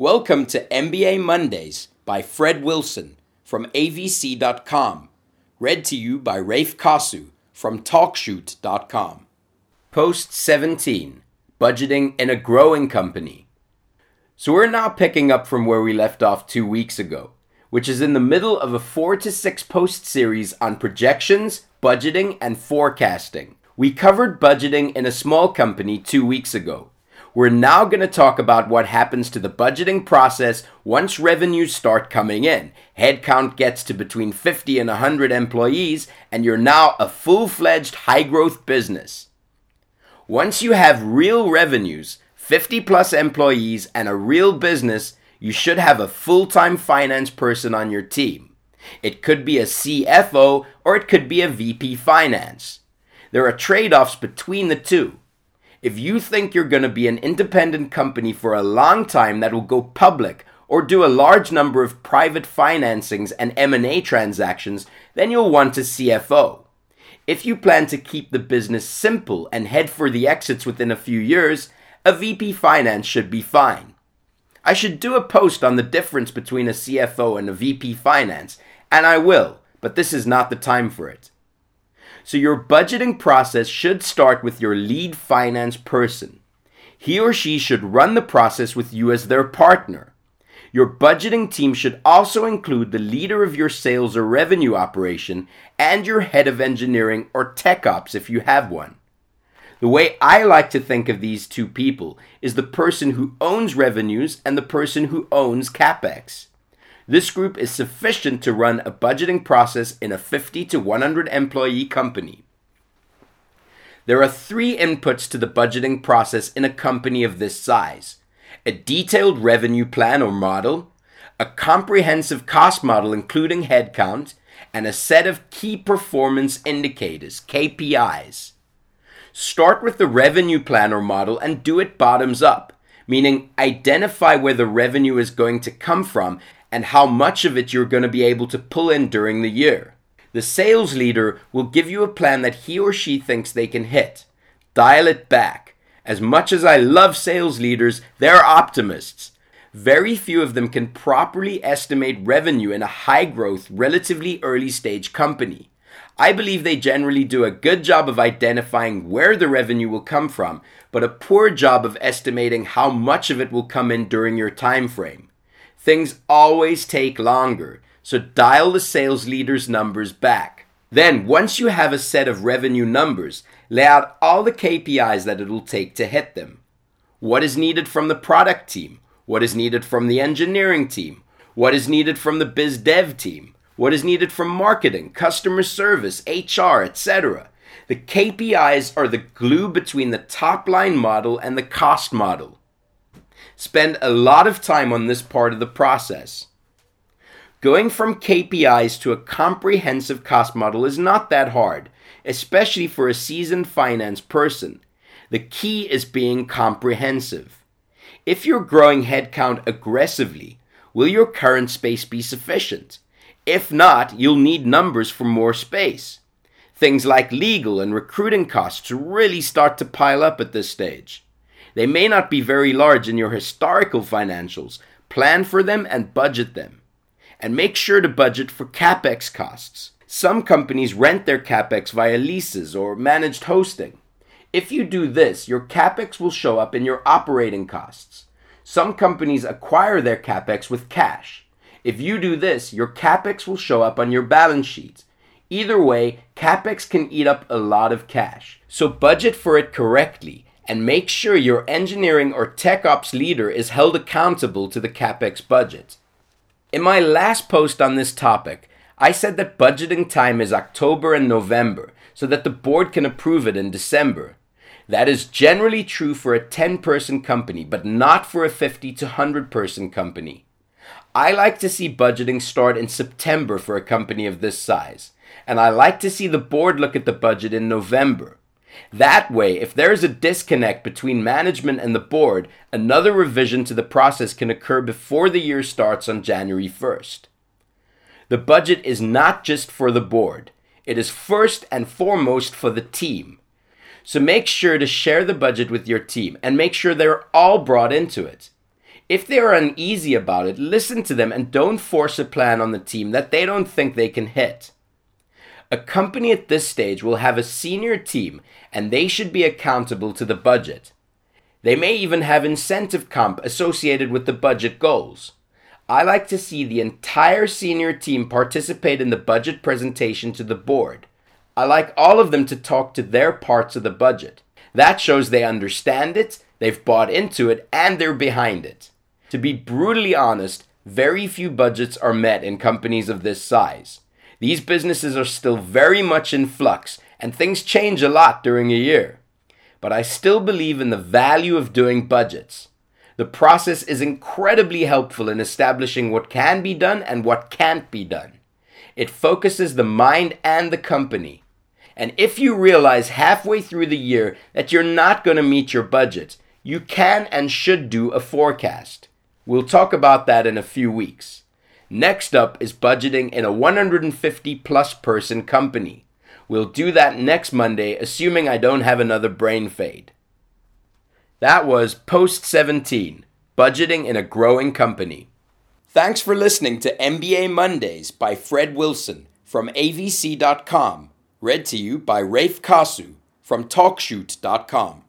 Welcome to MBA Mondays by Fred Wilson from avc.com. Read to you by Rafe Kasu from talkshoe.com. Post 17 Budgeting in a Growing Company. So we're now picking up from where we left off two weeks ago, which is in the middle of a four to six post series on projections, budgeting, and forecasting. We covered budgeting in a small company two weeks ago. We're now going to talk about what happens to the budgeting process once revenues start coming in. Headcount gets to between 50 and 100 employees, and you're now a full fledged high growth business. Once you have real revenues, 50 plus employees, and a real business, you should have a full time finance person on your team. It could be a CFO or it could be a VP finance. There are trade offs between the two. If you think you're going to be an independent company for a long time that will go public or do a large number of private financings and M&A transactions, then you'll want a CFO. If you plan to keep the business simple and head for the exits within a few years, a VP finance should be fine. I should do a post on the difference between a CFO and a VP finance, and I will, but this is not the time for it. So your budgeting process should start with your lead finance person. He or she should run the process with you as their partner. Your budgeting team should also include the leader of your sales or revenue operation and your head of engineering or tech ops if you have one. The way I like to think of these two people is the person who owns revenues and the person who owns capex. This group is sufficient to run a budgeting process in a 50 to 100 employee company. There are three inputs to the budgeting process in a company of this size a detailed revenue plan or model, a comprehensive cost model including headcount, and a set of key performance indicators, KPIs. Start with the revenue plan or model and do it bottoms up, meaning identify where the revenue is going to come from and how much of it you're going to be able to pull in during the year. The sales leader will give you a plan that he or she thinks they can hit. Dial it back. As much as I love sales leaders, they're optimists. Very few of them can properly estimate revenue in a high growth, relatively early stage company. I believe they generally do a good job of identifying where the revenue will come from, but a poor job of estimating how much of it will come in during your time frame. Things always take longer, so dial the sales leader's numbers back. Then, once you have a set of revenue numbers, lay out all the KPIs that it will take to hit them. What is needed from the product team? What is needed from the engineering team? What is needed from the biz dev team? What is needed from marketing, customer service, HR, etc.? The KPIs are the glue between the top line model and the cost model. Spend a lot of time on this part of the process. Going from KPIs to a comprehensive cost model is not that hard, especially for a seasoned finance person. The key is being comprehensive. If you're growing headcount aggressively, will your current space be sufficient? If not, you'll need numbers for more space. Things like legal and recruiting costs really start to pile up at this stage. They may not be very large in your historical financials. Plan for them and budget them. And make sure to budget for capex costs. Some companies rent their capex via leases or managed hosting. If you do this, your capex will show up in your operating costs. Some companies acquire their capex with cash. If you do this, your capex will show up on your balance sheet. Either way, capex can eat up a lot of cash. So budget for it correctly and make sure your engineering or tech ops leader is held accountable to the capex budget. In my last post on this topic, I said that budgeting time is October and November so that the board can approve it in December. That is generally true for a 10 person company, but not for a 50 to 100 person company. I like to see budgeting start in September for a company of this size, and I like to see the board look at the budget in November. That way, if there is a disconnect between management and the board, another revision to the process can occur before the year starts on January 1st. The budget is not just for the board, it is first and foremost for the team. So make sure to share the budget with your team and make sure they're all brought into it. If they are uneasy about it, listen to them and don't force a plan on the team that they don't think they can hit. A company at this stage will have a senior team and they should be accountable to the budget. They may even have incentive comp associated with the budget goals. I like to see the entire senior team participate in the budget presentation to the board. I like all of them to talk to their parts of the budget. That shows they understand it, they've bought into it, and they're behind it. To be brutally honest, very few budgets are met in companies of this size. These businesses are still very much in flux, and things change a lot during a year. But I still believe in the value of doing budgets. The process is incredibly helpful in establishing what can be done and what can't be done. It focuses the mind and the company. And if you realize halfway through the year that you're not going to meet your budget, you can and should do a forecast. We'll talk about that in a few weeks. Next up is budgeting in a 150 plus person company. We'll do that next Monday, assuming I don't have another brain fade. That was Post 17 Budgeting in a Growing Company. Thanks for listening to MBA Mondays by Fred Wilson from avc.com, read to you by Rafe Kasu from talkshoe.com.